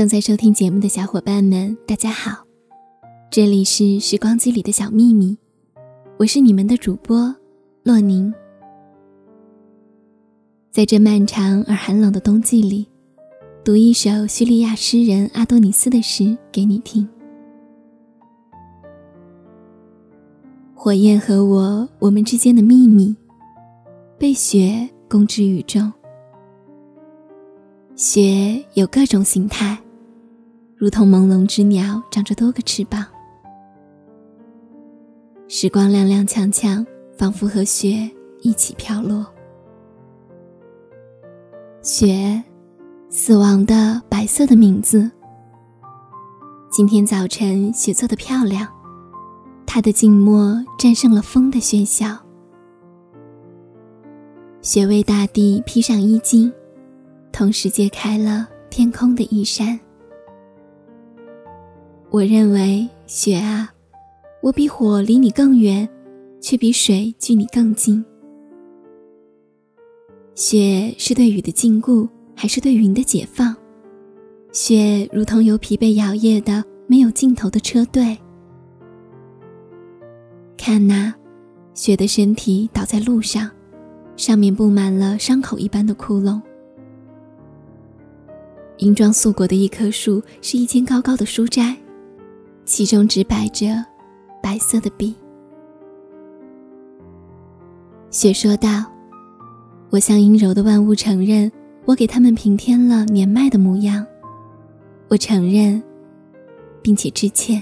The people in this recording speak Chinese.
正在收听节目的小伙伴们，大家好，这里是时光机里的小秘密，我是你们的主播洛宁。在这漫长而寒冷的冬季里，读一首叙利亚诗人阿多尼斯的诗给你听。火焰和我，我们之间的秘密，被雪公之于众。雪有各种形态，如同朦胧之鸟，长着多个翅膀。时光踉踉跄跄，仿佛和雪一起飘落。雪，死亡的白色的名字。今天早晨，雪做的漂亮，它的静默战胜了风的喧嚣。雪为大地披上衣襟。同时揭开了天空的衣衫。我认为，雪啊，我比火离你更远，却比水距你更近。雪是对雨的禁锢，还是对云的解放？雪如同由疲惫摇曳的、没有尽头的车队。看那，雪的身体倒在路上，上面布满了伤口一般的窟窿。银装素裹的一棵树是一间高高的书斋，其中只摆着白色的笔。雪说道：“我向阴柔的万物承认，我给他们平添了年迈的模样。我承认，并且致歉。”